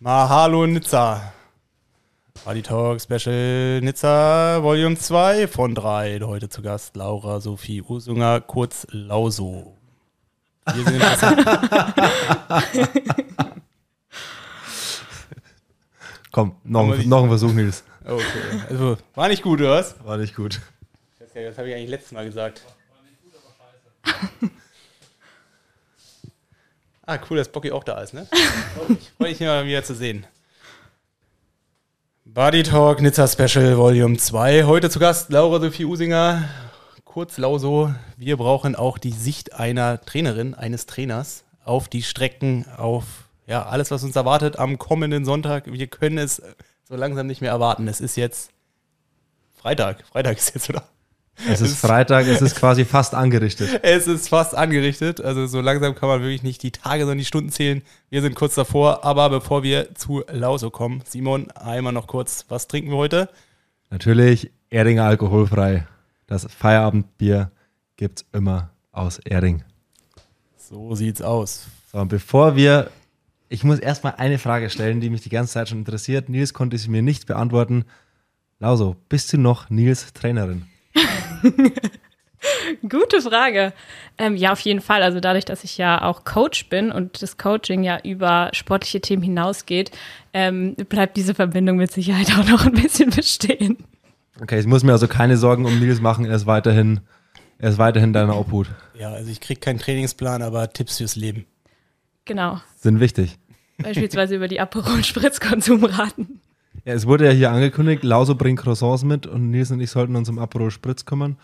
Mahalo Nizza. Party Talk Special Nizza Volume 2 von 3. Heute zu Gast Laura Sophie Usunger, kurz Lauso. Wir sind Komm, noch, Aber ein- noch ein Versuch, Nils. Okay, also war nicht gut, oder was? War nicht gut. Das habe ich eigentlich letztes Mal gesagt. ah, cool, dass Bocky auch da ist, ne? Oh, ich freue mich mal wieder zu sehen. Body Talk Nizza Special Volume 2. Heute zu Gast Laura Sophie Usinger. Kurz Lauso, wir brauchen auch die Sicht einer Trainerin, eines Trainers auf die Strecken, auf ja, alles, was uns erwartet am kommenden Sonntag. Wir können es so langsam nicht mehr erwarten. Es ist jetzt Freitag. Freitag ist jetzt, oder? Es ist Freitag, es ist quasi fast angerichtet. Es ist fast angerichtet. Also so langsam kann man wirklich nicht die Tage, sondern die Stunden zählen. Wir sind kurz davor. Aber bevor wir zu Lauso kommen, Simon, einmal noch kurz, was trinken wir heute? Natürlich Erding alkoholfrei. Das Feierabendbier gibt's immer aus Erding. So sieht's aus. So, und bevor wir, ich muss erstmal eine Frage stellen, die mich die ganze Zeit schon interessiert. Nils konnte sie mir nicht beantworten. Lauso, bist du noch Nils Trainerin? Gute Frage. Ähm, ja, auf jeden Fall. Also dadurch, dass ich ja auch Coach bin und das Coaching ja über sportliche Themen hinausgeht, ähm, bleibt diese Verbindung mit Sicherheit auch noch ein bisschen bestehen. Okay, ich muss mir also keine Sorgen um Nils machen. Er ist weiterhin, er ist weiterhin deiner Obhut. Ja, also ich krieg keinen Trainingsplan, aber Tipps fürs Leben. Genau. Sind wichtig. Beispielsweise über die Aperol Spritzkonsumraten. Ja, es wurde ja hier angekündigt, Lauso bringt Croissants mit und Nils und ich sollten uns um Aperol Spritz kümmern.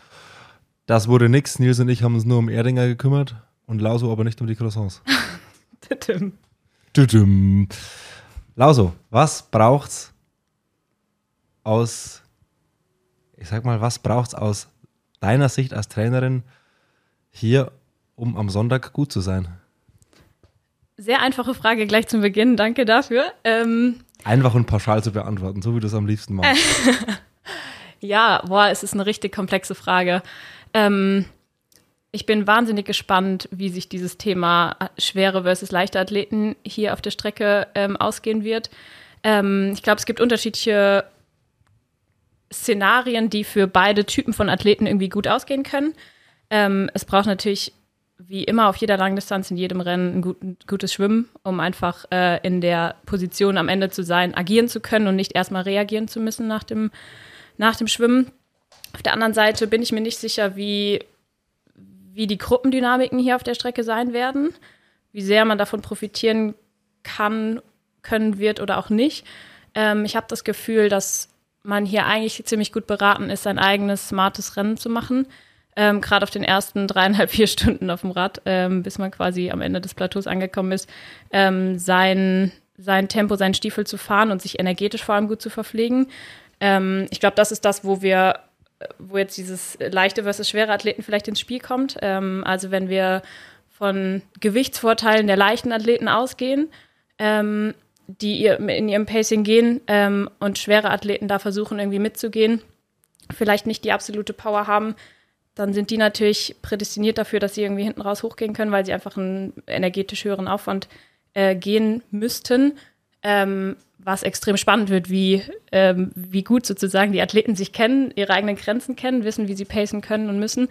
Das wurde nix. Nils und ich haben uns nur um Erdinger gekümmert und Lauso aber nicht um die Croissants. Tim. Tudum. Lauso, was braucht's aus, ich sag mal, was braucht's aus deiner Sicht als Trainerin hier, um am Sonntag gut zu sein? Sehr einfache Frage gleich zum Beginn. Danke dafür. Ähm, Einfach und pauschal zu beantworten, so wie du es am liebsten machst. Ja, boah, es ist eine richtig komplexe Frage. Ähm, ich bin wahnsinnig gespannt, wie sich dieses Thema schwere versus leichte Athleten hier auf der Strecke ähm, ausgehen wird. Ähm, ich glaube, es gibt unterschiedliche Szenarien, die für beide Typen von Athleten irgendwie gut ausgehen können. Ähm, es braucht natürlich wie immer auf jeder Langdistanz in jedem Rennen ein, gut, ein gutes Schwimmen, um einfach äh, in der Position am Ende zu sein, agieren zu können und nicht erstmal reagieren zu müssen nach dem, nach dem Schwimmen. Auf der anderen Seite bin ich mir nicht sicher, wie, wie die Gruppendynamiken hier auf der Strecke sein werden, wie sehr man davon profitieren kann, können wird oder auch nicht. Ähm, ich habe das Gefühl, dass man hier eigentlich ziemlich gut beraten ist, sein eigenes smartes Rennen zu machen. Ähm, Gerade auf den ersten dreieinhalb, vier Stunden auf dem Rad, ähm, bis man quasi am Ende des Plateaus angekommen ist, ähm, sein, sein Tempo, seinen Stiefel zu fahren und sich energetisch vor allem gut zu verpflegen. Ähm, ich glaube, das ist das, wo wir, wo jetzt dieses leichte versus schwere Athleten vielleicht ins Spiel kommt. Ähm, also wenn wir von Gewichtsvorteilen der leichten Athleten ausgehen, ähm, die ihr, in ihrem Pacing gehen ähm, und schwere Athleten da versuchen irgendwie mitzugehen, vielleicht nicht die absolute Power haben, dann sind die natürlich prädestiniert dafür, dass sie irgendwie hinten raus hochgehen können, weil sie einfach einen energetisch höheren Aufwand äh, gehen müssten. Ähm, was extrem spannend wird, wie, ähm, wie gut sozusagen die Athleten sich kennen, ihre eigenen Grenzen kennen, wissen, wie sie pacen können und müssen,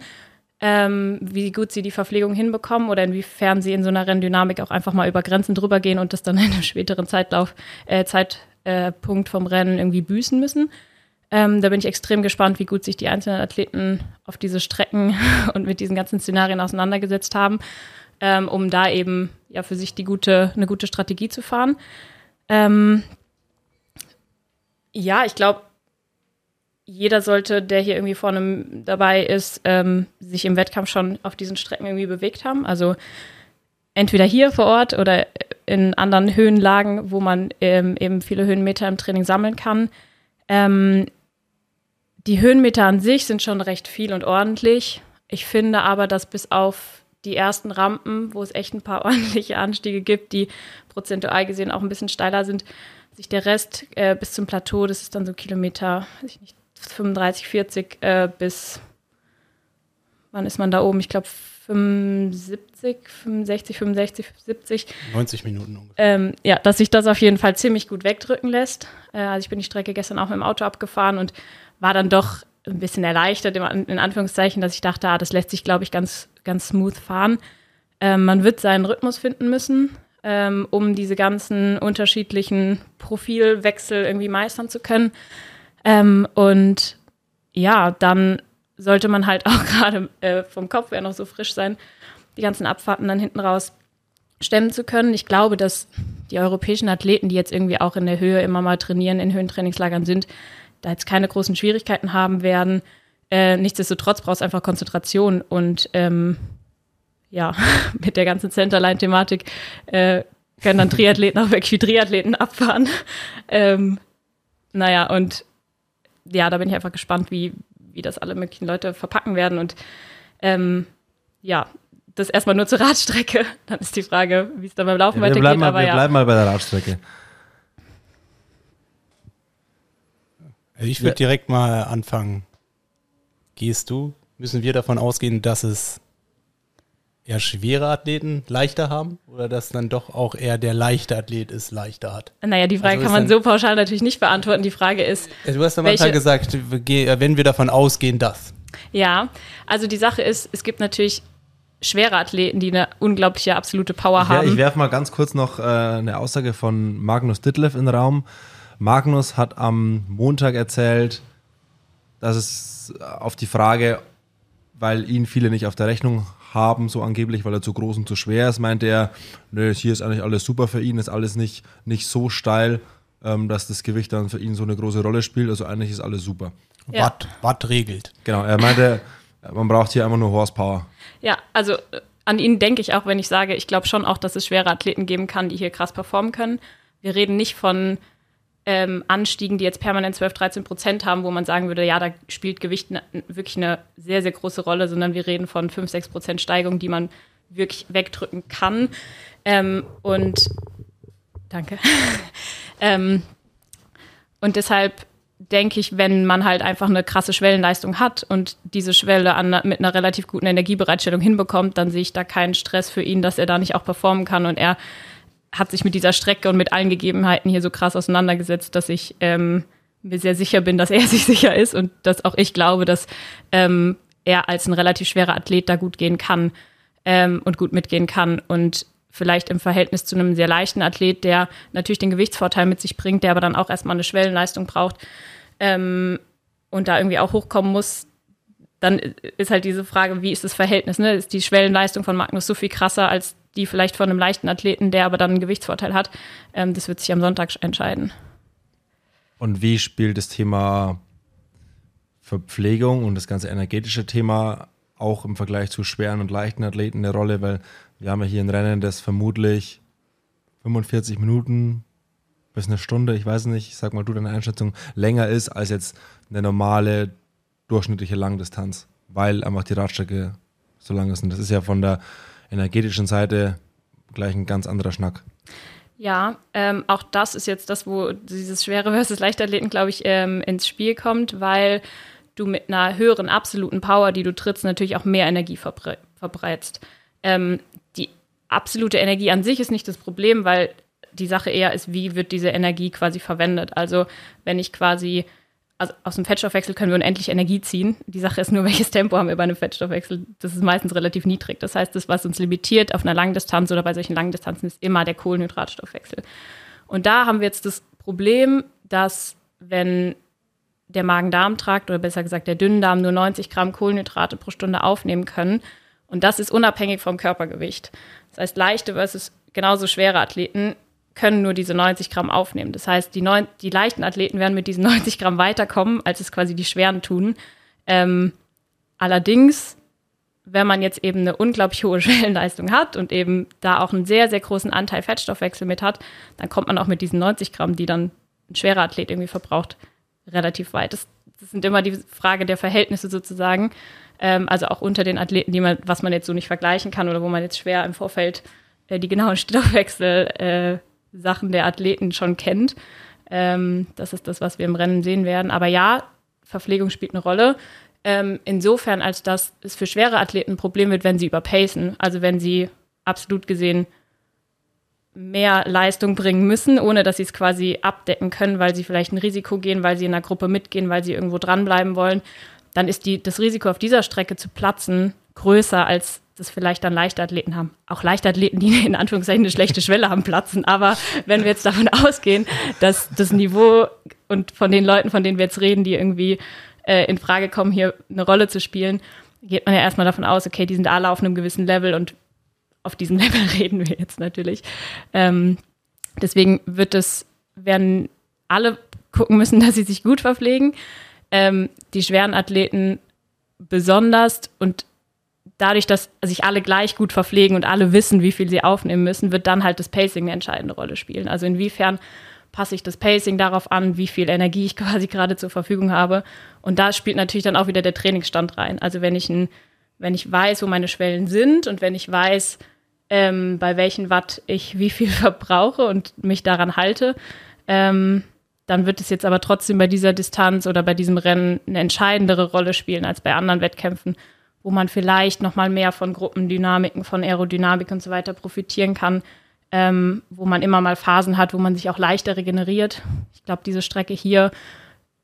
ähm, wie gut sie die Verpflegung hinbekommen oder inwiefern sie in so einer Renndynamik auch einfach mal über Grenzen drüber gehen und das dann in einem späteren Zeitlauf, äh, Zeitpunkt vom Rennen irgendwie büßen müssen. Ähm, da bin ich extrem gespannt, wie gut sich die einzelnen Athleten auf diese Strecken und mit diesen ganzen Szenarien auseinandergesetzt haben, ähm, um da eben ja für sich die gute, eine gute Strategie zu fahren. Ähm, ja, ich glaube, jeder sollte, der hier irgendwie vorne dabei ist, ähm, sich im Wettkampf schon auf diesen Strecken irgendwie bewegt haben. Also entweder hier vor Ort oder in anderen Höhenlagen, wo man ähm, eben viele Höhenmeter im Training sammeln kann. Ähm, die Höhenmeter an sich sind schon recht viel und ordentlich. Ich finde aber, dass bis auf die ersten Rampen, wo es echt ein paar ordentliche Anstiege gibt, die prozentual gesehen auch ein bisschen steiler sind, sich der Rest äh, bis zum Plateau, das ist dann so Kilometer, weiß ich nicht, 35, 40 äh, bis, wann ist man da oben? Ich glaube 75, 65, 65, 70. 90 Minuten ungefähr. Ähm, ja, dass sich das auf jeden Fall ziemlich gut wegdrücken lässt. Äh, also ich bin die Strecke gestern auch mit dem Auto abgefahren und war dann doch ein bisschen erleichtert, in Anführungszeichen, dass ich dachte, ah, das lässt sich, glaube ich, ganz, ganz smooth fahren. Ähm, man wird seinen Rhythmus finden müssen, ähm, um diese ganzen unterschiedlichen Profilwechsel irgendwie meistern zu können. Ähm, und ja, dann sollte man halt auch gerade äh, vom Kopf her noch so frisch sein, die ganzen Abfahrten dann hinten raus stemmen zu können. Ich glaube, dass die europäischen Athleten, die jetzt irgendwie auch in der Höhe immer mal trainieren, in Höhentrainingslagern sind, da jetzt keine großen Schwierigkeiten haben werden. Äh, nichtsdestotrotz brauchst du einfach Konzentration und ähm, ja, mit der ganzen Centerline-Thematik äh, können dann Triathleten auch wirklich wie Triathleten abfahren. ähm, naja, und ja, da bin ich einfach gespannt, wie, wie das alle möglichen Leute verpacken werden. Und ähm, ja, das erstmal nur zur Radstrecke. Dann ist die Frage, wie es dann beim Laufen ja, weitergeht. Mal, aber wir ja. bleiben mal bei der Radstrecke. Ich würde ja. direkt mal anfangen. Gehst du? Müssen wir davon ausgehen, dass es eher schwere Athleten leichter haben oder dass dann doch auch eher der leichte Athlet es leichter hat? Naja, die Frage also kann man so pauschal natürlich nicht beantworten. Die Frage ist. Du hast am Anfang gesagt, wenn wir davon ausgehen, dass. Ja, also die Sache ist, es gibt natürlich schwere Athleten, die eine unglaubliche absolute Power ich, haben. Ich werfe mal ganz kurz noch äh, eine Aussage von Magnus Ditlev in den Raum. Magnus hat am Montag erzählt, dass es auf die Frage, weil ihn viele nicht auf der Rechnung haben, so angeblich, weil er zu groß und zu schwer ist, meinte er, nö, hier ist eigentlich alles super für ihn, ist alles nicht, nicht so steil, ähm, dass das Gewicht dann für ihn so eine große Rolle spielt. Also eigentlich ist alles super. Ja. Watt, Watt regelt. Genau, er meinte, man braucht hier einfach nur Horsepower. Ja, also äh, an ihn denke ich auch, wenn ich sage, ich glaube schon auch, dass es schwere Athleten geben kann, die hier krass performen können. Wir reden nicht von ähm, Anstiegen, die jetzt permanent 12, 13 Prozent haben, wo man sagen würde, ja, da spielt Gewicht ne, wirklich eine sehr, sehr große Rolle, sondern wir reden von 5, 6 Prozent Steigung, die man wirklich wegdrücken kann. Ähm, und danke. ähm, und deshalb denke ich, wenn man halt einfach eine krasse Schwellenleistung hat und diese Schwelle an, mit einer relativ guten Energiebereitstellung hinbekommt, dann sehe ich da keinen Stress für ihn, dass er da nicht auch performen kann und er hat sich mit dieser Strecke und mit allen Gegebenheiten hier so krass auseinandergesetzt, dass ich ähm, mir sehr sicher bin, dass er sich sicher ist und dass auch ich glaube, dass ähm, er als ein relativ schwerer Athlet da gut gehen kann ähm, und gut mitgehen kann und vielleicht im Verhältnis zu einem sehr leichten Athlet, der natürlich den Gewichtsvorteil mit sich bringt, der aber dann auch erstmal eine Schwellenleistung braucht ähm, und da irgendwie auch hochkommen muss, dann ist halt diese Frage, wie ist das Verhältnis? Ne? Ist die Schwellenleistung von Magnus so viel krasser als die vielleicht von einem leichten Athleten, der aber dann einen Gewichtsvorteil hat. Ähm, das wird sich am Sonntag entscheiden. Und wie spielt das Thema Verpflegung und das ganze energetische Thema auch im Vergleich zu schweren und leichten Athleten eine Rolle? Weil wir haben ja hier ein Rennen, das vermutlich 45 Minuten bis eine Stunde, ich weiß nicht, sag mal du deine Einschätzung, länger ist als jetzt eine normale durchschnittliche Langdistanz, weil einfach die Radstrecke so lang ist. Und das ist ja von der energetischen Seite gleich ein ganz anderer Schnack. Ja, ähm, auch das ist jetzt das, wo dieses schwere versus Leichtathleten, glaube ich, ähm, ins Spiel kommt, weil du mit einer höheren absoluten Power, die du trittst, natürlich auch mehr Energie verbre verbreitst. Ähm, die absolute Energie an sich ist nicht das Problem, weil die Sache eher ist, wie wird diese Energie quasi verwendet. Also wenn ich quasi also aus dem Fettstoffwechsel können wir unendlich Energie ziehen. Die Sache ist nur, welches Tempo haben wir bei einem Fettstoffwechsel? Das ist meistens relativ niedrig. Das heißt, das, was uns limitiert auf einer Langdistanz oder bei solchen Langdistanzen, ist immer der Kohlenhydratstoffwechsel. Und da haben wir jetzt das Problem, dass wenn der Magen-Darm-Trakt oder besser gesagt der Dünndarm nur 90 Gramm Kohlenhydrate pro Stunde aufnehmen können, und das ist unabhängig vom Körpergewicht. Das heißt, leichte versus genauso schwere Athleten können nur diese 90 Gramm aufnehmen. Das heißt, die, neun, die leichten Athleten werden mit diesen 90 Gramm weiterkommen, als es quasi die schweren tun. Ähm, allerdings, wenn man jetzt eben eine unglaublich hohe Schwellenleistung hat und eben da auch einen sehr, sehr großen Anteil Fettstoffwechsel mit hat, dann kommt man auch mit diesen 90 Gramm, die dann ein schwerer Athlet irgendwie verbraucht, relativ weit. Das, das sind immer die Frage der Verhältnisse sozusagen. Ähm, also auch unter den Athleten, die man, was man jetzt so nicht vergleichen kann oder wo man jetzt schwer im Vorfeld äh, die genauen Stoffwechsel äh, Sachen der Athleten schon kennt. Ähm, das ist das, was wir im Rennen sehen werden. Aber ja, Verpflegung spielt eine Rolle. Ähm, insofern, als dass es für schwere Athleten ein Problem wird, wenn sie überpacen. Also wenn sie absolut gesehen mehr Leistung bringen müssen, ohne dass sie es quasi abdecken können, weil sie vielleicht ein Risiko gehen, weil sie in einer Gruppe mitgehen, weil sie irgendwo dranbleiben wollen, dann ist die, das Risiko auf dieser Strecke zu platzen größer, als das vielleicht dann Leichtathleten haben. Auch Leichtathleten, die in Anführungszeichen eine schlechte Schwelle haben, platzen. Aber wenn wir jetzt davon ausgehen, dass das Niveau und von den Leuten, von denen wir jetzt reden, die irgendwie äh, in Frage kommen, hier eine Rolle zu spielen, geht man ja erstmal davon aus, okay, die sind alle auf einem gewissen Level und auf diesem Level reden wir jetzt natürlich. Ähm, deswegen wird es, werden alle gucken müssen, dass sie sich gut verpflegen. Ähm, die schweren Athleten besonders und dadurch, dass sich alle gleich gut verpflegen und alle wissen, wie viel sie aufnehmen müssen, wird dann halt das Pacing eine entscheidende Rolle spielen. Also inwiefern passe ich das Pacing darauf an, wie viel Energie ich quasi gerade zur Verfügung habe. Und da spielt natürlich dann auch wieder der Trainingsstand rein. Also wenn ich, ein, wenn ich weiß, wo meine Schwellen sind und wenn ich weiß, ähm, bei welchen Watt ich wie viel verbrauche und mich daran halte, ähm, dann wird es jetzt aber trotzdem bei dieser Distanz oder bei diesem Rennen eine entscheidendere Rolle spielen als bei anderen Wettkämpfen, wo man vielleicht noch mal mehr von Gruppendynamiken, von Aerodynamik und so weiter profitieren kann, ähm, wo man immer mal Phasen hat, wo man sich auch leichter regeneriert. Ich glaube, diese Strecke hier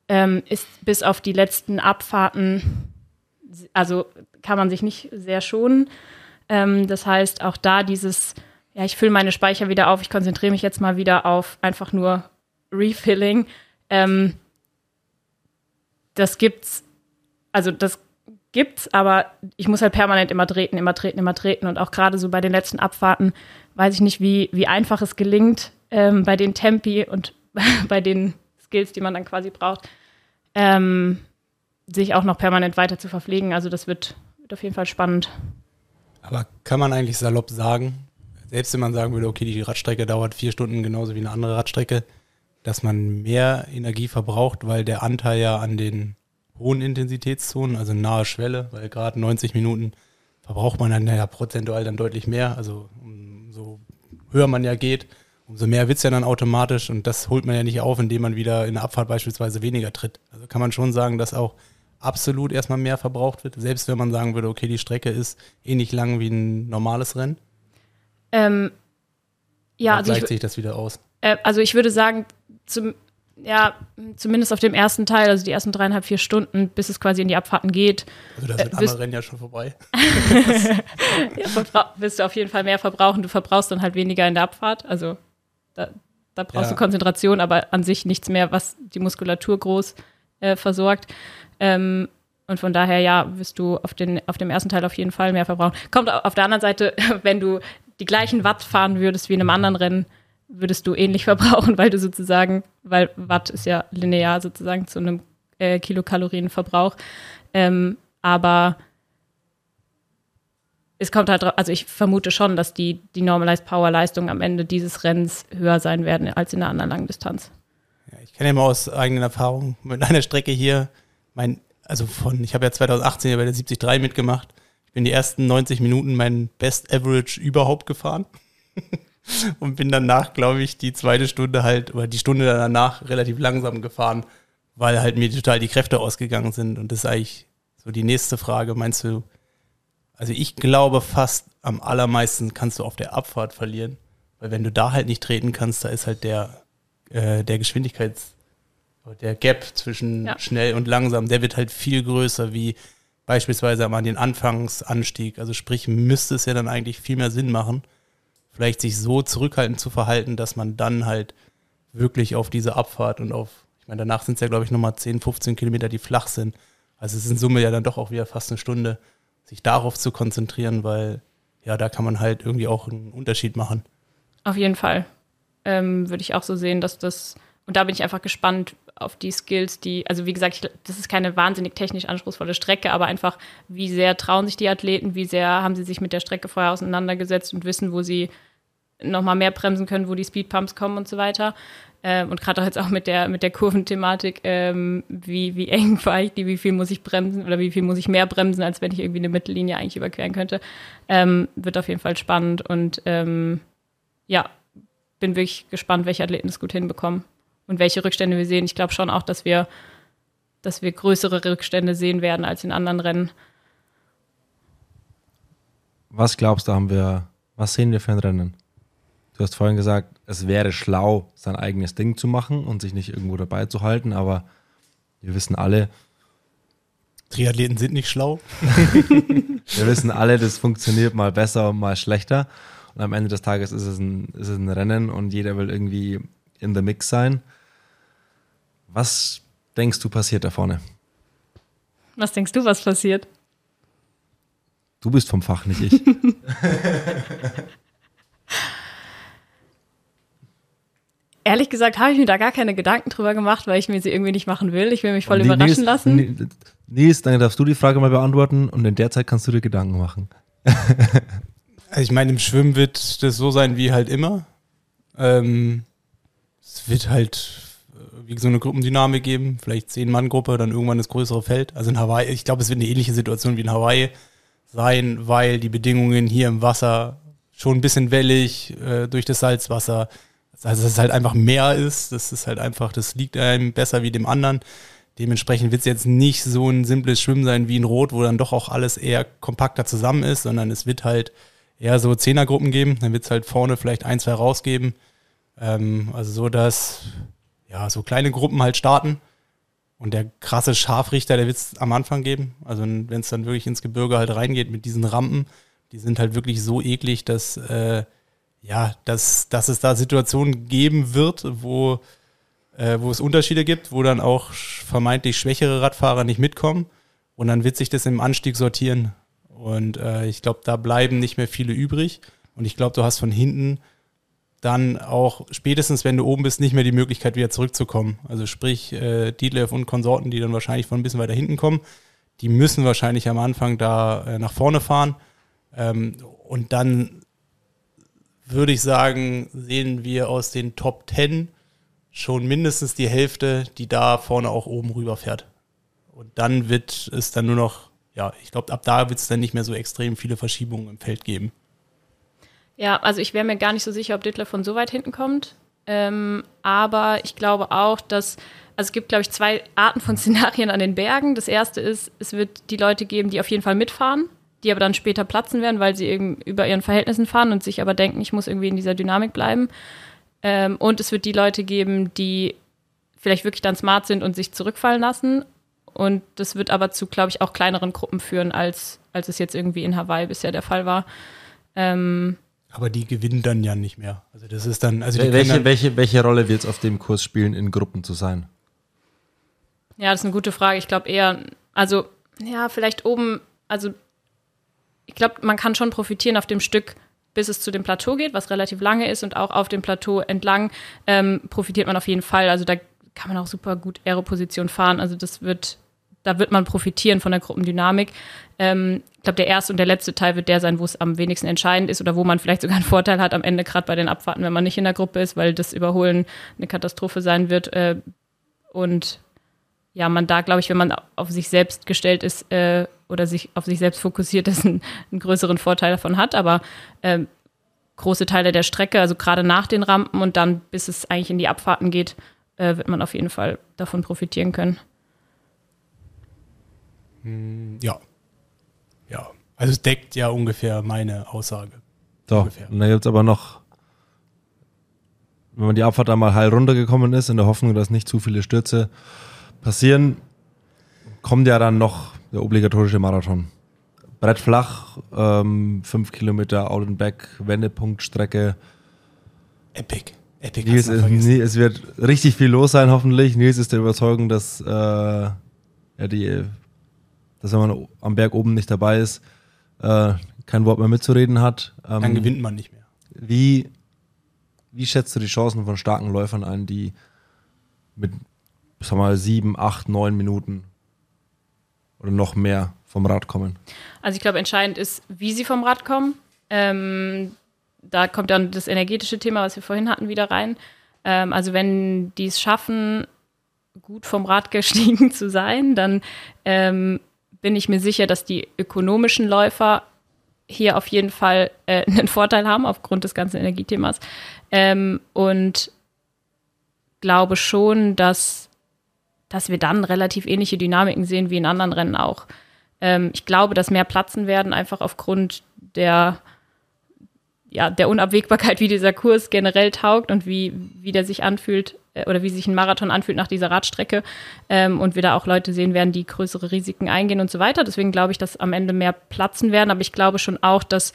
ähm, ist bis auf die letzten Abfahrten, also kann man sich nicht sehr schonen. Ähm, das heißt, auch da dieses, ja, ich fülle meine Speicher wieder auf, ich konzentriere mich jetzt mal wieder auf einfach nur Refilling. Ähm, das gibt's, also das gibt's, aber ich muss halt permanent immer treten, immer treten, immer treten. Und auch gerade so bei den letzten Abfahrten weiß ich nicht, wie, wie einfach es gelingt, ähm, bei den Tempi und bei den Skills, die man dann quasi braucht, ähm, sich auch noch permanent weiter zu verpflegen. Also das wird, wird auf jeden Fall spannend. Aber kann man eigentlich salopp sagen, selbst wenn man sagen würde, okay, die Radstrecke dauert vier Stunden genauso wie eine andere Radstrecke, dass man mehr Energie verbraucht, weil der Anteil ja an den hohen Intensitätszonen, also nahe Schwelle, weil gerade 90 Minuten verbraucht man dann ja prozentual dann deutlich mehr. Also umso höher man ja geht, umso mehr wird es ja dann automatisch und das holt man ja nicht auf, indem man wieder in der Abfahrt beispielsweise weniger tritt. Also kann man schon sagen, dass auch absolut erstmal mehr verbraucht wird, selbst wenn man sagen würde, okay, die Strecke ist ähnlich lang wie ein normales Rennen. Ähm, ja, Dann also gleicht sich das wieder aus. Äh, also ich würde sagen, zum, ja, zumindest auf dem ersten Teil, also die ersten dreieinhalb, vier Stunden, bis es quasi in die Abfahrten geht. Also das sind äh, andere Rennen ja schon vorbei. ja, wirst du auf jeden Fall mehr verbrauchen. Du verbrauchst dann halt weniger in der Abfahrt. Also da, da brauchst ja. du Konzentration, aber an sich nichts mehr, was die Muskulatur groß äh, versorgt. Ähm, und von daher, ja, wirst du auf, den, auf dem ersten Teil auf jeden Fall mehr verbrauchen. Kommt auf der anderen Seite, wenn du die gleichen Watt fahren würdest wie in einem anderen Rennen, würdest du ähnlich verbrauchen, weil du sozusagen, weil Watt ist ja linear sozusagen zu einem äh, Kilokalorienverbrauch. Ähm, aber es kommt halt drauf, also ich vermute schon, dass die, die Normalized Power Leistung am Ende dieses Rennens höher sein werden als in einer anderen langen Distanz. Ja, ich kenne ja mal aus eigenen Erfahrungen mit einer Strecke hier, mein, also von, ich habe ja 2018 bei der 73 mitgemacht. Ich bin die ersten 90 Minuten mein Best Average überhaupt gefahren. und bin danach, glaube ich, die zweite Stunde halt, oder die Stunde danach relativ langsam gefahren, weil halt mir total die Kräfte ausgegangen sind. Und das ist eigentlich so die nächste Frage. Meinst du, also ich glaube fast am allermeisten kannst du auf der Abfahrt verlieren, weil wenn du da halt nicht treten kannst, da ist halt der, äh, der Geschwindigkeits, der Gap zwischen ja. schnell und langsam, der wird halt viel größer wie beispielsweise am den Anfangsanstieg. Also sprich, müsste es ja dann eigentlich viel mehr Sinn machen, vielleicht sich so zurückhaltend zu verhalten, dass man dann halt wirklich auf diese Abfahrt und auf, ich meine, danach sind es ja, glaube ich, nochmal 10, 15 Kilometer, die flach sind. Also es ist in Summe ja dann doch auch wieder fast eine Stunde, sich darauf zu konzentrieren, weil ja, da kann man halt irgendwie auch einen Unterschied machen. Auf jeden Fall. Ähm, Würde ich auch so sehen, dass das, und da bin ich einfach gespannt auf die Skills, die, also wie gesagt, ich, das ist keine wahnsinnig technisch anspruchsvolle Strecke, aber einfach, wie sehr trauen sich die Athleten, wie sehr haben sie sich mit der Strecke vorher auseinandergesetzt und wissen, wo sie nochmal mehr bremsen können, wo die Speedpumps kommen und so weiter. Ähm, und gerade auch jetzt auch mit der, mit der Kurventhematik, ähm, wie, wie eng fahre ich die, wie viel muss ich bremsen oder wie viel muss ich mehr bremsen, als wenn ich irgendwie eine Mittellinie eigentlich überqueren könnte. Ähm, wird auf jeden Fall spannend und ähm, ja, bin wirklich gespannt, welche Athleten es gut hinbekommen und welche Rückstände wir sehen. Ich glaube schon auch, dass wir dass wir größere Rückstände sehen werden als in anderen Rennen. Was glaubst du, haben wir, was sehen wir für ein Rennen? Du hast vorhin gesagt, es wäre schlau, sein eigenes Ding zu machen und sich nicht irgendwo dabei zu halten, aber wir wissen alle, Triathleten sind nicht schlau. wir wissen alle, das funktioniert mal besser und mal schlechter. Und am Ende des Tages ist es ein, ist es ein Rennen und jeder will irgendwie in the mix sein. Was denkst du passiert da vorne? Was denkst du, was passiert? Du bist vom Fach, nicht ich. Ehrlich gesagt habe ich mir da gar keine Gedanken drüber gemacht, weil ich mir sie irgendwie nicht machen will. Ich will mich voll überraschen Nils, lassen. Nils, dann darfst du die Frage mal beantworten und in der Zeit kannst du dir Gedanken machen. Also ich meine, im Schwimmen wird das so sein wie halt immer. Ähm, es wird halt wie so eine Gruppendynamik geben, vielleicht zehn Mann Gruppe, dann irgendwann das größere Feld. Also in Hawaii, ich glaube, es wird eine ähnliche Situation wie in Hawaii sein, weil die Bedingungen hier im Wasser schon ein bisschen wellig äh, durch das Salzwasser, also dass es halt einfach mehr ist, das ist halt einfach, das liegt einem besser wie dem anderen. Dementsprechend wird es jetzt nicht so ein simples Schwimmen sein wie in Rot, wo dann doch auch alles eher kompakter zusammen ist, sondern es wird halt eher so Zehnergruppen geben. Dann wird es halt vorne vielleicht ein, zwei rausgeben. Ähm, also so, dass ja so kleine Gruppen halt starten. Und der krasse Scharfrichter, der wird es am Anfang geben. Also wenn es dann wirklich ins Gebirge halt reingeht mit diesen Rampen, die sind halt wirklich so eklig, dass äh, ja, dass, dass es da Situationen geben wird, wo, äh, wo es Unterschiede gibt, wo dann auch vermeintlich schwächere Radfahrer nicht mitkommen. Und dann wird sich das im Anstieg sortieren. Und äh, ich glaube, da bleiben nicht mehr viele übrig. Und ich glaube, du hast von hinten dann auch spätestens, wenn du oben bist, nicht mehr die Möglichkeit, wieder zurückzukommen. Also sprich, äh, Dietlev und Konsorten, die dann wahrscheinlich von ein bisschen weiter hinten kommen, die müssen wahrscheinlich am Anfang da äh, nach vorne fahren. Ähm, und dann würde ich sagen, sehen wir aus den Top 10 schon mindestens die Hälfte, die da vorne auch oben rüber fährt. Und dann wird es dann nur noch, ja, ich glaube, ab da wird es dann nicht mehr so extrem viele Verschiebungen im Feld geben. Ja, also ich wäre mir gar nicht so sicher, ob Dittler von so weit hinten kommt. Ähm, aber ich glaube auch, dass, also es gibt, glaube ich, zwei Arten von Szenarien an den Bergen. Das erste ist, es wird die Leute geben, die auf jeden Fall mitfahren, die aber dann später platzen werden, weil sie eben über ihren Verhältnissen fahren und sich aber denken, ich muss irgendwie in dieser Dynamik bleiben. Ähm, und es wird die Leute geben, die vielleicht wirklich dann smart sind und sich zurückfallen lassen. Und das wird aber zu, glaube ich, auch kleineren Gruppen führen, als, als es jetzt irgendwie in Hawaii bisher der Fall war. Ähm, aber die gewinnen dann ja nicht mehr. Also das ist dann, also welche, dann, welche, welche Rolle wird es auf dem Kurs spielen, in Gruppen zu sein? Ja, das ist eine gute Frage. Ich glaube eher, also ja, vielleicht oben, also ich glaube, man kann schon profitieren auf dem Stück, bis es zu dem Plateau geht, was relativ lange ist und auch auf dem Plateau entlang ähm, profitiert man auf jeden Fall. Also da kann man auch super gut Aeroposition fahren. Also das wird, da wird man profitieren von der Gruppendynamik. Ähm, ich glaube, der erste und der letzte Teil wird der sein, wo es am wenigsten entscheidend ist oder wo man vielleicht sogar einen Vorteil hat am Ende, gerade bei den Abfahrten, wenn man nicht in der Gruppe ist, weil das Überholen eine Katastrophe sein wird. Äh, und ja, man da, glaube ich, wenn man auf sich selbst gestellt ist äh, oder sich auf sich selbst fokussiert ist, einen, einen größeren Vorteil davon hat. Aber äh, große Teile der Strecke, also gerade nach den Rampen und dann, bis es eigentlich in die Abfahrten geht, äh, wird man auf jeden Fall davon profitieren können. Hm, ja. Ja. Also es deckt ja ungefähr meine Aussage. So, Ungefähr. und dann gibt es aber noch, wenn man die Abfahrt einmal heil runtergekommen ist, in der Hoffnung, dass nicht zu viele Stürze passieren, kommt ja dann noch der obligatorische Marathon. Brett flach, ähm, fünf Kilometer Out and Back, Wendepunktstrecke. Epic. Epic. Nils, ist, es wird richtig viel los sein, hoffentlich. Nils ist der Überzeugung, dass, äh, ja, die, dass wenn man am Berg oben nicht dabei ist, äh, kein Wort mehr mitzureden hat. Ähm, Dann gewinnt man nicht mehr. Wie, wie schätzt du die Chancen von starken Läufern ein, die mit, sag mal, sieben, acht, neun Minuten oder noch mehr vom Rad kommen? Also ich glaube, entscheidend ist, wie sie vom Rad kommen. Ähm, da kommt dann das energetische Thema, was wir vorhin hatten, wieder rein. Ähm, also wenn die es schaffen, gut vom Rad gestiegen zu sein, dann ähm, bin ich mir sicher, dass die ökonomischen Läufer hier auf jeden Fall äh, einen Vorteil haben aufgrund des ganzen Energiethemas. Ähm, und glaube schon, dass dass wir dann relativ ähnliche Dynamiken sehen wie in anderen Rennen auch. Ähm, ich glaube, dass mehr platzen werden, einfach aufgrund der, ja, der Unabwägbarkeit, wie dieser Kurs generell taugt und wie, wie der sich anfühlt oder wie sich ein Marathon anfühlt nach dieser Radstrecke. Ähm, und wir da auch Leute sehen werden, die größere Risiken eingehen und so weiter. Deswegen glaube ich, dass am Ende mehr platzen werden. Aber ich glaube schon auch, dass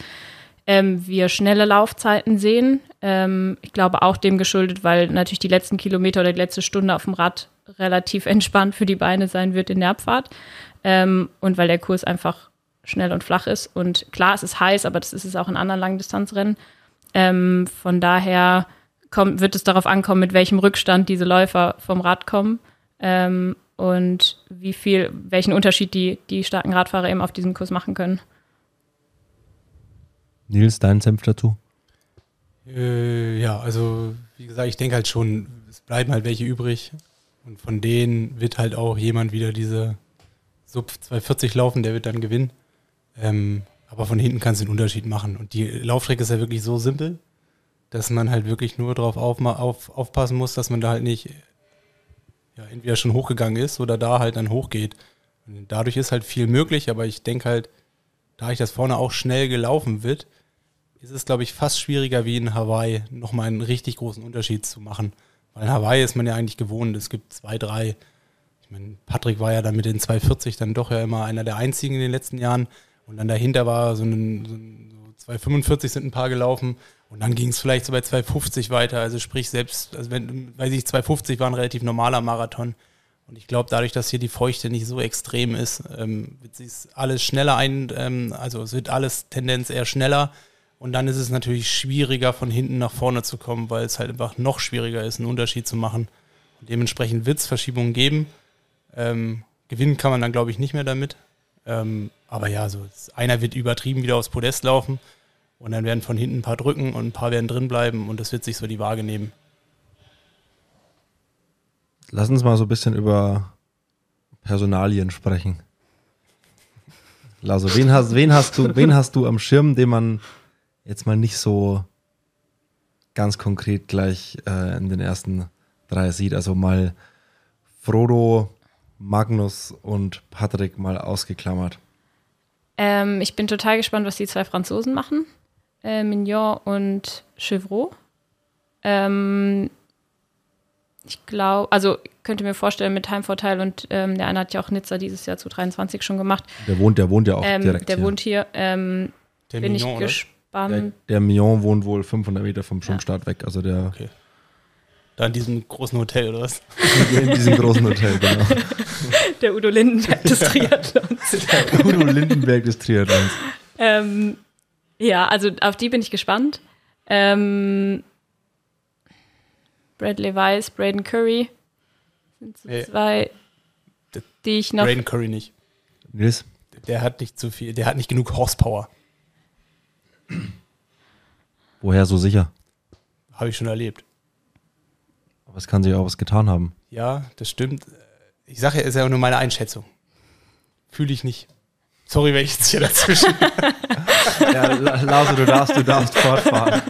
ähm, wir schnelle Laufzeiten sehen. Ähm, ich glaube auch dem geschuldet, weil natürlich die letzten Kilometer oder die letzte Stunde auf dem Rad relativ entspannt für die Beine sein wird in der Abfahrt. Ähm, und weil der Kurs einfach schnell und flach ist. Und klar, es ist heiß, aber das ist es auch in anderen Langdistanzrennen. Ähm, von daher kommt, wird es darauf ankommen, mit welchem Rückstand diese Läufer vom Rad kommen ähm, und wie viel, welchen Unterschied die, die starken Radfahrer eben auf diesem Kurs machen können. Nils, dein Senf dazu? Äh, ja, also wie gesagt, ich denke halt schon, es bleiben halt welche übrig. Und von denen wird halt auch jemand wieder diese Sub 240 laufen, der wird dann gewinnen. Ähm, aber von hinten kannst du einen Unterschied machen. Und die Laufstrecke ist ja wirklich so simpel, dass man halt wirklich nur darauf auf, auf, aufpassen muss, dass man da halt nicht ja, entweder schon hochgegangen ist oder da halt dann hochgeht. Und dadurch ist halt viel möglich, aber ich denke halt, da ich das vorne auch schnell gelaufen wird, ist es, glaube ich, fast schwieriger wie in Hawaii nochmal einen richtig großen Unterschied zu machen. Weil in Hawaii ist man ja eigentlich gewohnt, es gibt zwei, drei. Ich meine, Patrick war ja dann mit den 240 dann doch ja immer einer der einzigen in den letzten Jahren. Und dann dahinter war so ein, so ein so 245 sind ein paar gelaufen. Und dann ging es vielleicht so bei 250 weiter. Also sprich, selbst, also wenn, weiß ich, 250 war ein relativ normaler Marathon. Und ich glaube, dadurch, dass hier die Feuchte nicht so extrem ist, ähm, wird sich alles schneller ein, ähm, also es wird alles Tendenz eher schneller. Und dann ist es natürlich schwieriger, von hinten nach vorne zu kommen, weil es halt einfach noch schwieriger ist, einen Unterschied zu machen. Und dementsprechend wird es Verschiebungen geben. Ähm, gewinnen kann man dann, glaube ich, nicht mehr damit. Ähm, aber ja, so einer wird übertrieben wieder aufs Podest laufen und dann werden von hinten ein paar drücken und ein paar werden drin bleiben und das wird sich so die Waage nehmen. Lass uns mal so ein bisschen über Personalien sprechen. Also, wen hast, wen hast du, wen hast du am Schirm, den man jetzt mal nicht so ganz konkret gleich äh, in den ersten drei sieht. Also mal Frodo, Magnus und Patrick mal ausgeklammert. Ähm, ich bin total gespannt, was die zwei Franzosen machen. Äh, Mignon und Chevreau. Ähm, ich glaube, also könnte mir vorstellen, mit Heimvorteil und ähm, der eine hat ja auch Nizza dieses Jahr zu 23 schon gemacht. Der wohnt, der wohnt ja auch Ähm, direkt der hier. wohnt hier. Ähm, Der bin Mignon, ich oder? gespannt. Der, der Mignon wohnt wohl 500 Meter vom Ja. Schwimmstart weg. Also der Okay. Da in diesem großen Hotel oder was? in diesem großen Hotel, genau. Der Udo Lindenberg des Triathlons. Udo Lindenberg des Triathlons. ähm, ja, also auf die bin ich gespannt. Ähm, Bradley Weiss, Braden Curry sind so Nee. zwei, Das- die ich noch. Braden Curry nicht. Nils, Der hat nicht zu viel, der hat nicht genug Horsepower. woher so sicher? Habe ich schon erlebt. Aber es kann sich auch was getan haben. Ja, das stimmt. Ich sage ja, ist ja nur meine Einschätzung. Fühle ich nicht. Sorry, wenn ich jetzt hier dazwischen. Ja, La- Lause, du darfst, du darfst fortfahren.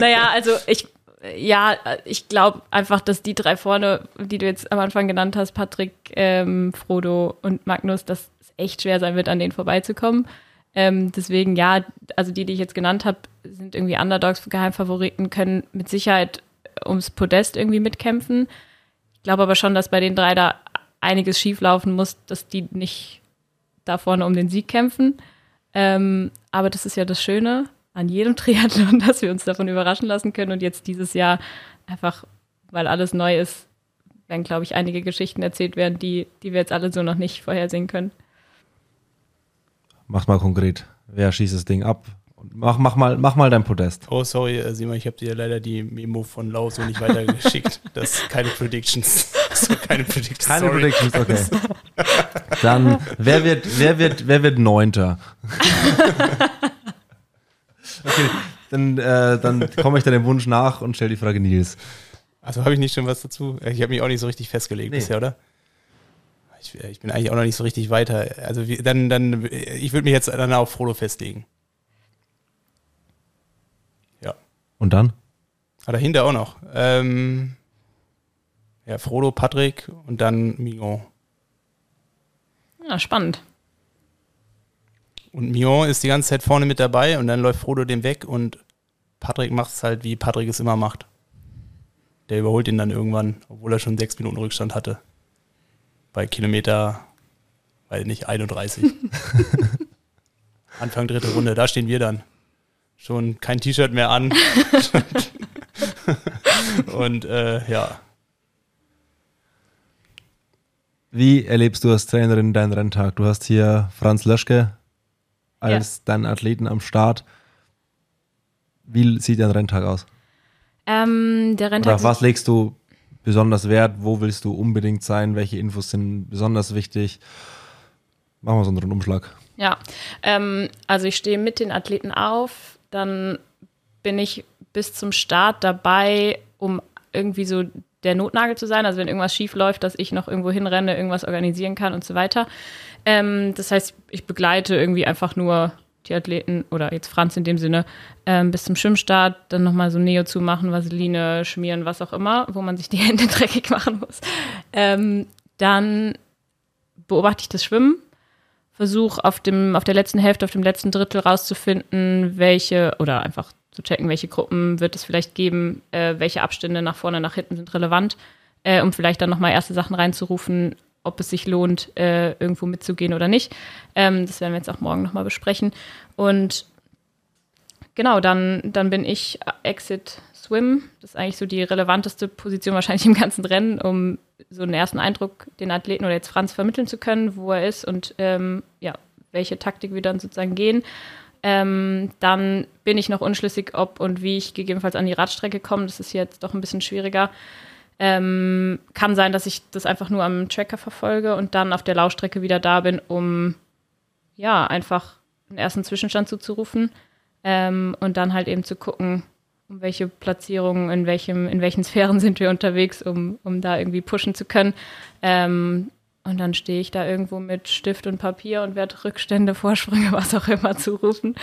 Naja, also ich, ja, ich glaube einfach, dass die drei vorne, die du jetzt am Anfang genannt hast, Patrick, ähm, Frodo und Magnus, dass es echt schwer sein wird, an denen vorbeizukommen. Ähm, deswegen, ja, also die, die ich jetzt genannt habe, sind irgendwie Underdogs, Geheimfavoriten, können mit Sicherheit ums Podest irgendwie mitkämpfen. Ich glaube aber schon, dass bei den drei da einiges schieflaufen muss, dass die nicht da vorne um den Sieg kämpfen. Ähm, aber das ist ja das Schöne an jedem Triathlon, dass wir uns davon überraschen lassen können. Und jetzt dieses Jahr einfach, weil alles neu ist, werden, glaube ich, einige Geschichten erzählt werden, die, die wir jetzt alle so noch nicht vorhersehen können. Mach mal konkret. Wer schießt das Ding ab? Mach, mach, mal, mach mal dein Podest. Oh, sorry, äh, Simon, ich habe dir leider die Memo von Lau so nicht weitergeschickt. Das ist keine Predictions. Ist keine Predictions. Keine sorry. Predictions, okay. Dann, wer wird, wer wird, wer wird Neunter? Okay, dann, äh, dann komme ich deinem Wunsch nach und stell die Frage Nils. Also habe ich nicht schon was dazu? Ich habe mich auch nicht so richtig festgelegt Nee. bisher, oder? Ich, äh, ich bin eigentlich auch noch nicht so richtig weiter. Also wie, dann, dann, ich würde mich jetzt dann auf Frodo festlegen. Ja. Und dann? Aber dahinter auch noch. Ähm, ja, Frodo, Patrick und dann Mignon. Ja, spannend. Und Mignon ist die ganze Zeit vorne mit dabei und dann läuft Frodo dem weg und Patrick macht es halt, wie Patrick es immer macht. Der überholt ihn dann irgendwann, obwohl er schon sechs Minuten Rückstand hatte. Bei Kilometer, weiß nicht, 31. Anfang dritte Runde, da stehen wir dann. Schon kein T-Shirt mehr an. und äh, ja. Wie erlebst du als Trainerin deinen Renntag? Du hast hier Franz Löschke als ja. deinen Athleten am Start. Wie sieht dein Renntag aus? Ähm, der Renntag Oder auf was legst du besonders Wert? Wo willst du unbedingt sein? Welche Infos sind besonders wichtig? Machen wir so einen Rundumschlag. Ja, ähm, also ich stehe mit den Athleten auf, dann bin ich bis zum Start dabei, um irgendwie so der Notnagel zu sein. Also wenn irgendwas schief läuft, dass ich noch irgendwo hinrenne, irgendwas organisieren kann und so weiter. Ähm, das heißt, ich begleite irgendwie einfach nur die Athleten oder jetzt Franz in dem Sinne ähm, bis zum Schwimmstart, dann nochmal so Neo zu machen, Vaseline schmieren, was auch immer, wo man sich die Hände dreckig machen muss. Ähm, dann beobachte ich das Schwimmen, versuche auf, auf der letzten Hälfte, auf dem letzten Drittel rauszufinden, welche oder einfach zu checken, welche Gruppen wird es vielleicht geben, äh, welche Abstände nach vorne, nach hinten sind relevant, äh, um vielleicht dann nochmal erste Sachen reinzurufen, ob es sich lohnt, äh, irgendwo mitzugehen oder nicht. Ähm, das werden wir jetzt auch morgen nochmal besprechen. Und genau, dann, dann bin ich Exit Swim. Das ist eigentlich so die relevanteste Position wahrscheinlich im ganzen Rennen, um so einen ersten Eindruck den Athleten oder jetzt Franz vermitteln zu können, wo er ist und ähm, ja, welche Taktik wir dann sozusagen gehen. Ähm, dann bin ich noch unschlüssig, ob und wie ich gegebenenfalls an die Radstrecke komme. Das ist jetzt doch ein bisschen schwieriger. Ähm, kann sein, dass ich das einfach nur am Tracker verfolge und dann auf der Laufstrecke wieder da bin, um ja einfach einen ersten Zwischenstand zuzurufen ähm, und dann halt eben zu gucken, um welche Platzierungen, in in welchen Sphären sind wir unterwegs, um, um da irgendwie pushen zu können. Ähm, und dann stehe ich da irgendwo mit Stift und Papier und werde Rückstände, Vorsprünge, was auch immer zurufen.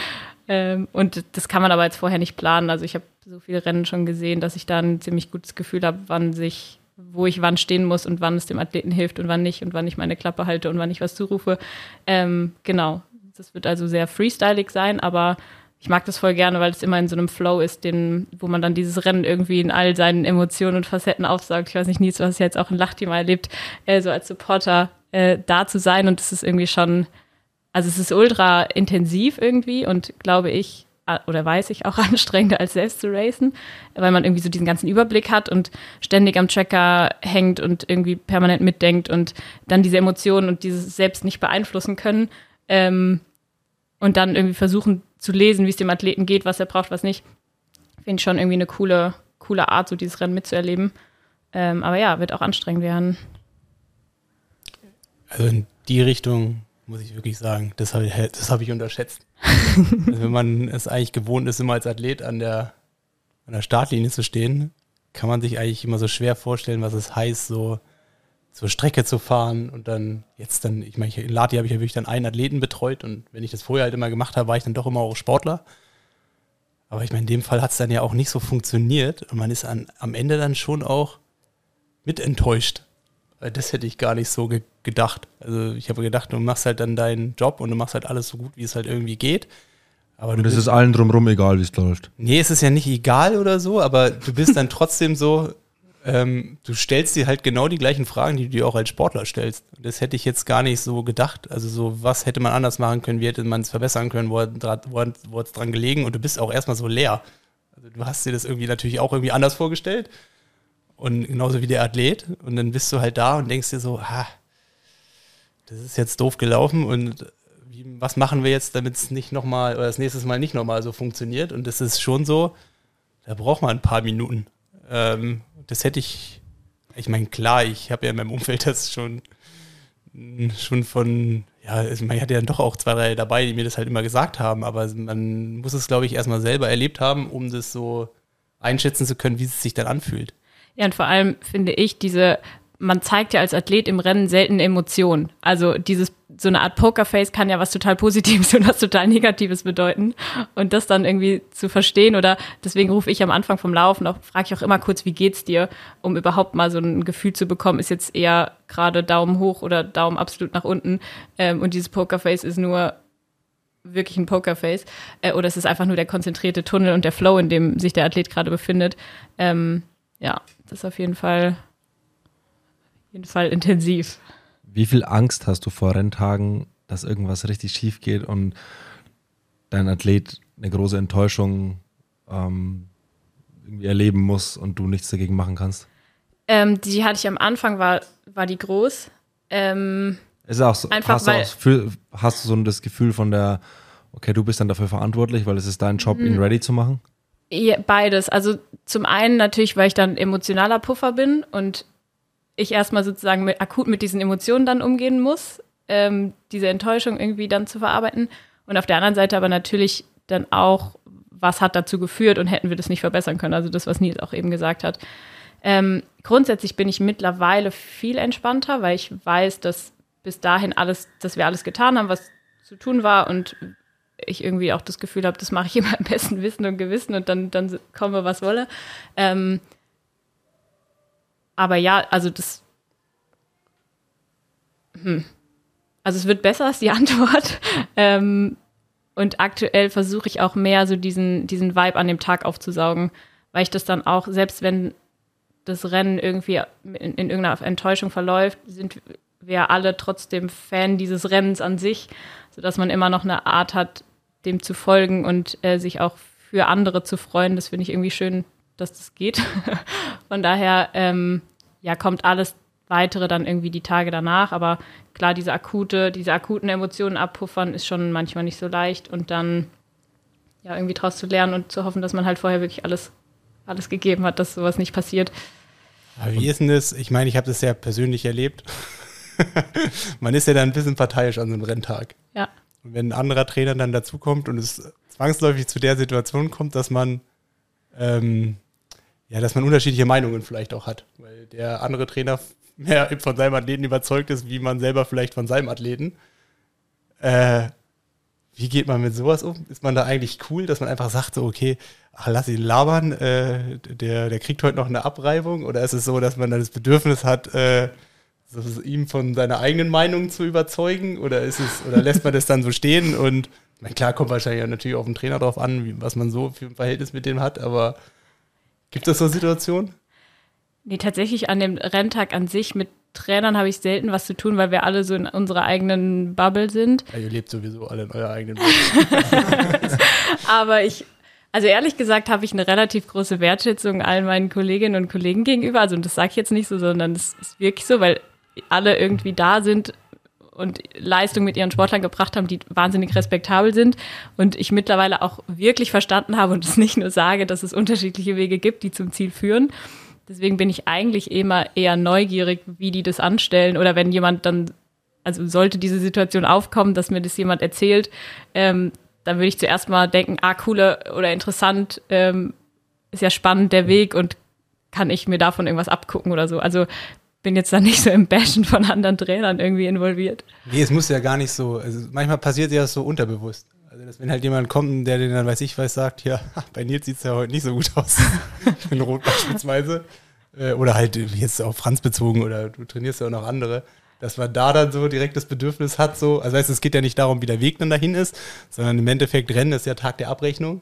Ähm, und das kann man aber jetzt vorher nicht planen. Also ich habe so viele Rennen schon gesehen, dass ich da ein ziemlich gutes Gefühl habe, wann sich, wo ich wann stehen muss und wann es dem Athleten hilft und wann nicht und wann ich meine Klappe halte und wann ich was zurufe. Ähm, genau. Das wird also sehr freestylig sein, aber ich mag das voll gerne, weil es immer in so einem Flow ist, den, wo man dann dieses Rennen irgendwie in all seinen Emotionen und Facetten aufsaugt. Ich weiß nicht, Nils, du hast ja jetzt auch ein Lachteam erlebt, äh, so als Supporter äh, da zu sein und es ist irgendwie schon, also es ist ultra intensiv irgendwie und glaube ich, oder weiß ich, auch anstrengender als selbst zu racen, weil man irgendwie so diesen ganzen Überblick hat und ständig am Tracker hängt und irgendwie permanent mitdenkt und dann diese Emotionen und dieses selbst nicht beeinflussen können ähm, und dann irgendwie versuchen zu lesen, wie es dem Athleten geht, was er braucht, was nicht. Finde ich schon irgendwie eine coole, coole Art, so dieses Rennen mitzuerleben. Ähm, aber ja, wird auch anstrengend werden. Also in die Richtung muss ich wirklich sagen, das habe ich, hab ich unterschätzt. also wenn man es eigentlich gewohnt ist, immer als Athlet an der, an der Startlinie zu stehen, kann man sich eigentlich immer so schwer vorstellen, was es heißt, so zur Strecke zu fahren und dann jetzt dann, ich meine, in Lati habe ich ja wirklich dann einen Athleten betreut und wenn ich das vorher halt immer gemacht habe, war ich dann doch immer auch Sportler. Aber ich meine, in dem Fall hat es dann ja auch nicht so funktioniert und man ist an, am Ende dann schon auch mit enttäuscht. Das hätte ich gar nicht so ge gedacht. Also ich habe gedacht, du machst halt dann deinen Job und du machst halt alles so gut, wie es halt irgendwie geht. Aber und es ist allen drumherum egal, wie es läuft. Nee, es ist ja nicht egal oder so, aber du bist dann trotzdem so, ähm, du stellst dir halt genau die gleichen Fragen, die du dir auch als Sportler stellst. Das hätte ich jetzt gar nicht so gedacht. Also so, was hätte man anders machen können, wie hätte man es verbessern können, wo hat es dran gelegen und du bist auch erstmal so leer. Also du hast dir das irgendwie natürlich auch irgendwie anders vorgestellt und genauso wie der Athlet. Und dann bist du halt da und denkst dir so, ha, das ist jetzt doof gelaufen und wie, was machen wir jetzt, damit es nicht nochmal oder das nächste Mal nicht nochmal so funktioniert. Und das ist schon so, da braucht man ein paar Minuten. Ähm, das hätte ich, ich meine, klar, ich habe ja in meinem Umfeld das schon, schon von, ja, also man hatte ja doch auch zwei, drei dabei, die mir das halt immer gesagt haben, aber man muss es, glaube ich, erstmal selber erlebt haben, um das so einschätzen zu können, wie es sich dann anfühlt. Ja, und vor allem finde ich diese man zeigt ja als Athlet im Rennen selten Emotionen. Also dieses so eine Art Pokerface kann ja was total Positives und was total Negatives bedeuten. Und das dann irgendwie zu verstehen oder deswegen rufe ich am Anfang vom Laufen auch, frage ich auch immer kurz, wie geht's dir, um überhaupt mal so ein Gefühl zu bekommen, ist jetzt eher gerade Daumen hoch oder Daumen absolut nach unten. Ähm, und dieses Pokerface ist nur wirklich ein Pokerface. Äh, oder es ist einfach nur der konzentrierte Tunnel und der Flow, in dem sich der Athlet gerade befindet. Ähm, ja, das ist auf jeden Fall, jeden Fall intensiv. Wie viel Angst hast du vor Renntagen, dass irgendwas richtig schief geht und dein Athlet eine große Enttäuschung ähm, irgendwie erleben muss und du nichts dagegen machen kannst? Ähm, die hatte ich am Anfang, war, war die groß. Ähm, ist auch so, Einfach hast, du weil- auch für, hast du so das Gefühl von der, okay, du bist dann dafür verantwortlich, weil es ist dein Job, Mhm. ihn ready zu machen? Ja, beides. Also zum einen natürlich, weil ich dann emotionaler Puffer bin und ich erstmal sozusagen mit, akut mit diesen Emotionen dann umgehen muss, ähm, diese Enttäuschung irgendwie dann zu verarbeiten. Und auf der anderen Seite aber natürlich dann auch, was hat dazu geführt und hätten wir das nicht verbessern können. Also das, was Nils auch eben gesagt hat. Ähm, grundsätzlich bin ich mittlerweile viel entspannter, weil ich weiß, dass bis dahin alles, dass wir alles getan haben, was zu tun war und ich irgendwie auch das Gefühl habe, das mache ich immer im besten Wissen und Gewissen und dann, dann komme, was wolle. Ähm, aber ja, also das. Hm. Also es wird besser, ist die Antwort. Ähm, und aktuell versuche ich auch mehr so diesen, diesen Vibe an dem Tag aufzusaugen, weil ich das dann auch, selbst wenn das Rennen irgendwie in, in irgendeiner Enttäuschung verläuft, sind wir alle trotzdem Fan dieses Rennens an sich, sodass man immer noch eine Art hat, dem zu folgen und äh, sich auch für andere zu freuen. Das finde ich irgendwie schön, dass das geht. Von daher, ähm, ja, kommt alles weitere dann irgendwie die Tage danach. Aber klar, diese akute, diese akuten Emotionen abpuffern ist schon manchmal nicht so leicht und dann ja irgendwie draus zu lernen und zu hoffen, dass man halt vorher wirklich alles, alles gegeben hat, dass sowas nicht passiert. Aber wie ist denn das? Ich meine, ich habe das ja persönlich erlebt. Man ist ja dann ein bisschen parteiisch an so einem Renntag. Ja. Und wenn ein anderer Trainer dann dazukommt und es zwangsläufig zu der Situation kommt, dass man ähm, ja, dass man unterschiedliche Meinungen vielleicht auch hat, weil der andere Trainer mehr von seinem Athleten überzeugt ist, wie man selber vielleicht von seinem Athleten. Äh, wie geht man mit sowas um? Ist man da eigentlich cool, dass man einfach sagt, so, okay, ach, lass ihn labern, äh, der, der kriegt heute noch eine Abreibung? Oder ist es so, dass man dann das Bedürfnis hat, äh, so, ihm von seiner eigenen Meinung zu überzeugen? Oder ist es, oder lässt man das dann so stehen? Und klar, kommt wahrscheinlich natürlich auf den Trainer drauf an, wie, was man so für ein Verhältnis mit dem hat, aber gibt es so Situationen? Nee, tatsächlich an dem Renntag an sich mit Trainern habe ich selten was zu tun, weil wir alle so in unserer eigenen Bubble sind. Ja, ihr lebt sowieso alle in eurer eigenen Welt. Aber ich, also ehrlich gesagt, habe ich eine relativ große Wertschätzung allen meinen Kolleginnen und Kollegen gegenüber. Also und das sage ich jetzt nicht so, sondern es ist wirklich so, weil alle irgendwie da sind und Leistung mit ihren Sportlern gebracht haben, die wahnsinnig respektabel sind. Und ich mittlerweile auch wirklich verstanden habe und es nicht nur sage, dass es unterschiedliche Wege gibt, die zum Ziel führen. Deswegen bin ich eigentlich immer eher neugierig, wie die das anstellen oder wenn jemand dann, also sollte diese Situation aufkommen, dass mir das jemand erzählt, ähm, dann würde ich zuerst mal denken, ah, coole oder interessant, ähm, ist ja spannend der Weg und kann ich mir davon irgendwas abgucken oder so. Also bin jetzt da nicht so im Bashen von anderen Trainern irgendwie involviert. Nee, es muss ja gar nicht so, also manchmal passiert ja so unterbewusst. Also, dass wenn halt jemand kommt, der den dann, weiß ich was, sagt, ja, bei Nils sieht es ja heute nicht so gut aus. in Rot beispielsweise. Äh, Oder halt jetzt auf Franz bezogen oder du trainierst ja auch noch andere. Dass man da dann so direkt das Bedürfnis hat, so, also heißt, es geht ja nicht darum, wie der Weg dann dahin ist, sondern im Endeffekt Rennen ist ja Tag der Abrechnung.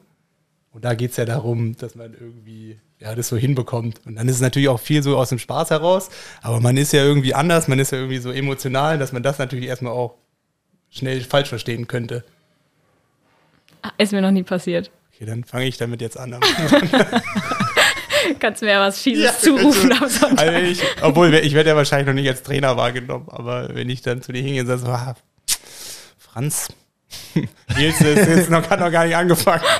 Und da geht es ja darum, dass man irgendwie ja, das so hinbekommt. Und dann ist es natürlich auch viel so aus dem Spaß heraus, aber man ist ja irgendwie anders, man ist ja irgendwie so emotional, dass man das natürlich erstmal auch schnell falsch verstehen könnte. Ah, Ist mir noch nie passiert. Okay, dann fange ich damit jetzt an. Kannst mir ja was Fieses Ja, zurufen am Sonntag. Also ich, obwohl, ich werde ja wahrscheinlich noch nicht als Trainer wahrgenommen, aber wenn ich dann zu dir hingehe und sage, so, ah, Franz, Nils ist jetzt noch, hat noch gar nicht angefangen.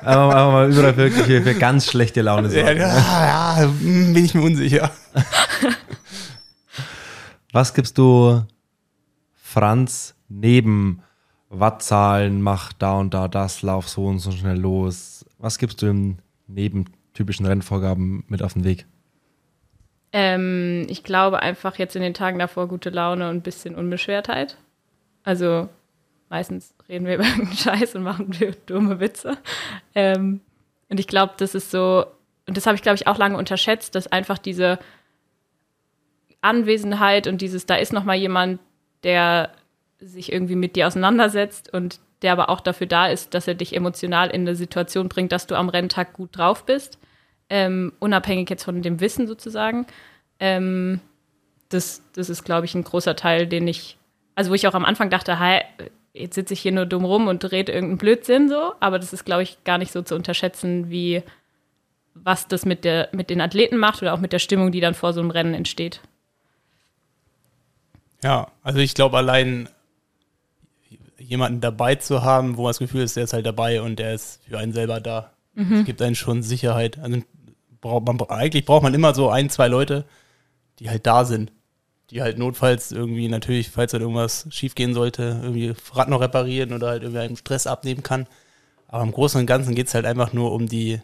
Einfach, einfach mal überall wirklich für, für ganz schlechte Laune sorgen. ja, ja, hm, bin ich mir unsicher. Was gibst du Franz neben Wattzahlen, mach da und da das, lauf so und so schnell los? Was gibst du ihm neben typischen Rennvorgaben mit auf den Weg? Ähm, ich glaube einfach jetzt in den Tagen davor gute Laune und ein bisschen Unbeschwertheit. Also meistens reden wir über irgendeinen Scheiß und machen dumme Witze. Ähm, und ich glaube, das ist so, und das habe ich, glaube ich, auch lange unterschätzt, dass einfach diese Anwesenheit und dieses, da ist noch mal jemand, der sich irgendwie mit dir auseinandersetzt und der aber auch dafür da ist, dass er dich emotional in eine Situation bringt, dass du am Renntag gut drauf bist, ähm, unabhängig jetzt von dem Wissen sozusagen. Ähm, das, das ist, glaube ich, ein großer Teil, den ich, also wo ich auch am Anfang dachte, hey, jetzt sitze ich hier nur dumm rum und rede irgendeinen Blödsinn so, aber das ist, glaube ich, gar nicht so zu unterschätzen, wie was das mit, der, mit den Athleten macht oder auch mit der Stimmung, die dann vor so einem Rennen entsteht. Ja, also ich glaube allein jemanden dabei zu haben, wo man das Gefühl ist, der ist halt dabei und der ist für einen selber da. Mhm. Das gibt einen schon Sicherheit. Also braucht man, eigentlich braucht man immer so ein, zwei Leute, die halt da sind. Die halt notfalls irgendwie natürlich, falls halt irgendwas schiefgehen sollte, irgendwie Rad noch reparieren oder halt irgendwie einen Stress abnehmen kann. Aber im Großen und Ganzen geht es halt einfach nur um die,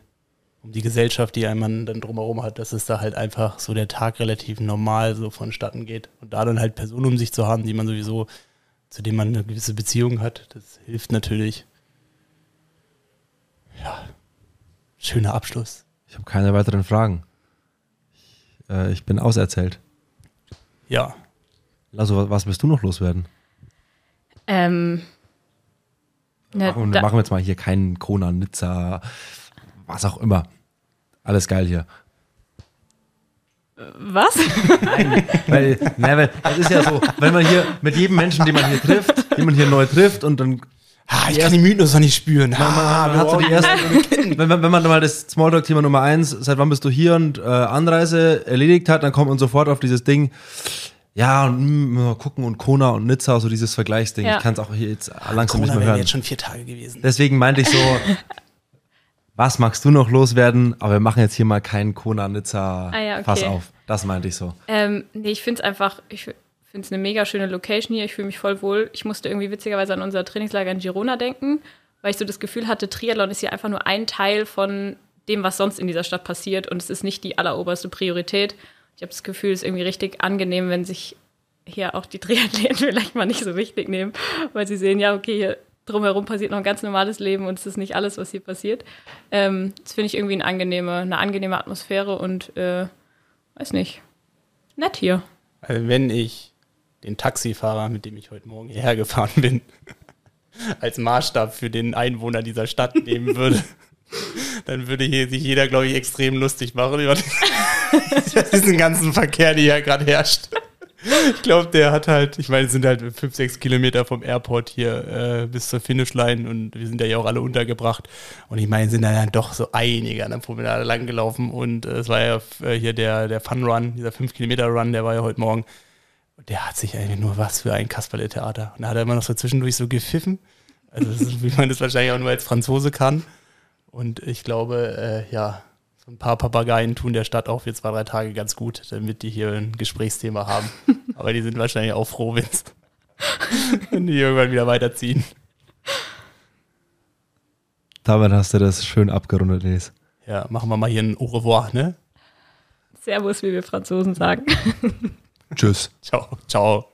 um die Gesellschaft, die man dann drumherum hat, dass es da halt einfach so der Tag relativ normal so vonstatten geht. Und da dann halt Personen um sich zu haben, die man sowieso, zu denen man eine gewisse Beziehung hat, das hilft natürlich. Ja, schöner Abschluss. Ich habe keine weiteren Fragen. Ich, äh, ich bin auserzählt. Ja. Also, was willst du noch loswerden? Ähm. Ne, machen, machen wir jetzt mal hier keinen Kona, Nizza, was auch immer. Alles geil hier. Was? Nein, weil, na, weil es ist ja so, wenn man hier mit jedem Menschen, den man hier trifft, den man hier neu trifft und dann Ha, ich kann die Mythos noch nicht spüren. Ha, man, man hat so die ersten, wenn, wenn man mal das Smalltalk-Thema Nummer eins, seit wann bist du hier und äh, Anreise erledigt hat, dann kommt man sofort auf dieses Ding. Ja, und mh, mal gucken und Kona und Nizza, so dieses Vergleichsding. Ja. Ich kann es auch hier jetzt langsam Kona nicht mehr hören. jetzt schon vier Tage gewesen. Deswegen meinte ich so, was magst du noch loswerden? Aber wir machen jetzt hier mal keinen Kona Nizza ah, ja, okay. Pass auf. Das meinte ich so. Ähm, nee, ich finde es einfach, ich finde es eine mega schöne Location hier. Ich fühle mich voll wohl. Ich musste irgendwie witzigerweise an unser Trainingslager in Girona denken, weil ich so das Gefühl hatte, Triathlon ist hier einfach nur ein Teil von dem, was sonst in dieser Stadt passiert und es ist nicht die alleroberste Priorität. Ich habe das Gefühl, es ist irgendwie richtig angenehm, wenn sich hier auch die Triathleten vielleicht mal nicht so wichtig nehmen, weil sie sehen, ja, okay, hier drumherum passiert noch ein ganz normales Leben und es ist nicht alles, was hier passiert. Ähm, das finde ich irgendwie eine angenehme, eine angenehme Atmosphäre und äh, weiß nicht, nett hier. Also wenn ich den Taxifahrer, mit dem ich heute Morgen hierher gefahren bin, als Maßstab für den Einwohner dieser Stadt nehmen würde, dann würde hier sich jeder, glaube ich, extrem lustig machen über diesen ganzen Verkehr, der hier gerade herrscht ich glaube, der hat halt, ich meine, es sind halt fünf, sechs Kilometer vom Airport hier äh, bis zur Finishline und wir sind ja auch alle untergebracht. Und ich meine, sind da dann doch so einige an der Promenade lang gelaufen und äh, es war ja äh, hier der, der Fun Run, dieser 5 Kilometer Run, der war ja heute Morgen. Und der hat sich eigentlich nur was für ein Kasperle-Theater. Und da hat er immer noch so zwischendurch so gepfiffen. Also, ist, wie man das wahrscheinlich auch nur als Franzose kann. Und ich glaube, äh, ja, so ein paar Papageien tun der Stadt auch für zwei, drei Tage ganz gut, damit die hier ein Gesprächsthema haben. Aber die sind wahrscheinlich auch froh, wenn die irgendwann wieder weiterziehen. Damit hast du das schön abgerundet, Lies. Ja, machen wir mal hier ein Au revoir, ne? Servus, wie wir Franzosen sagen. Tschüss. Ciao. Ciao.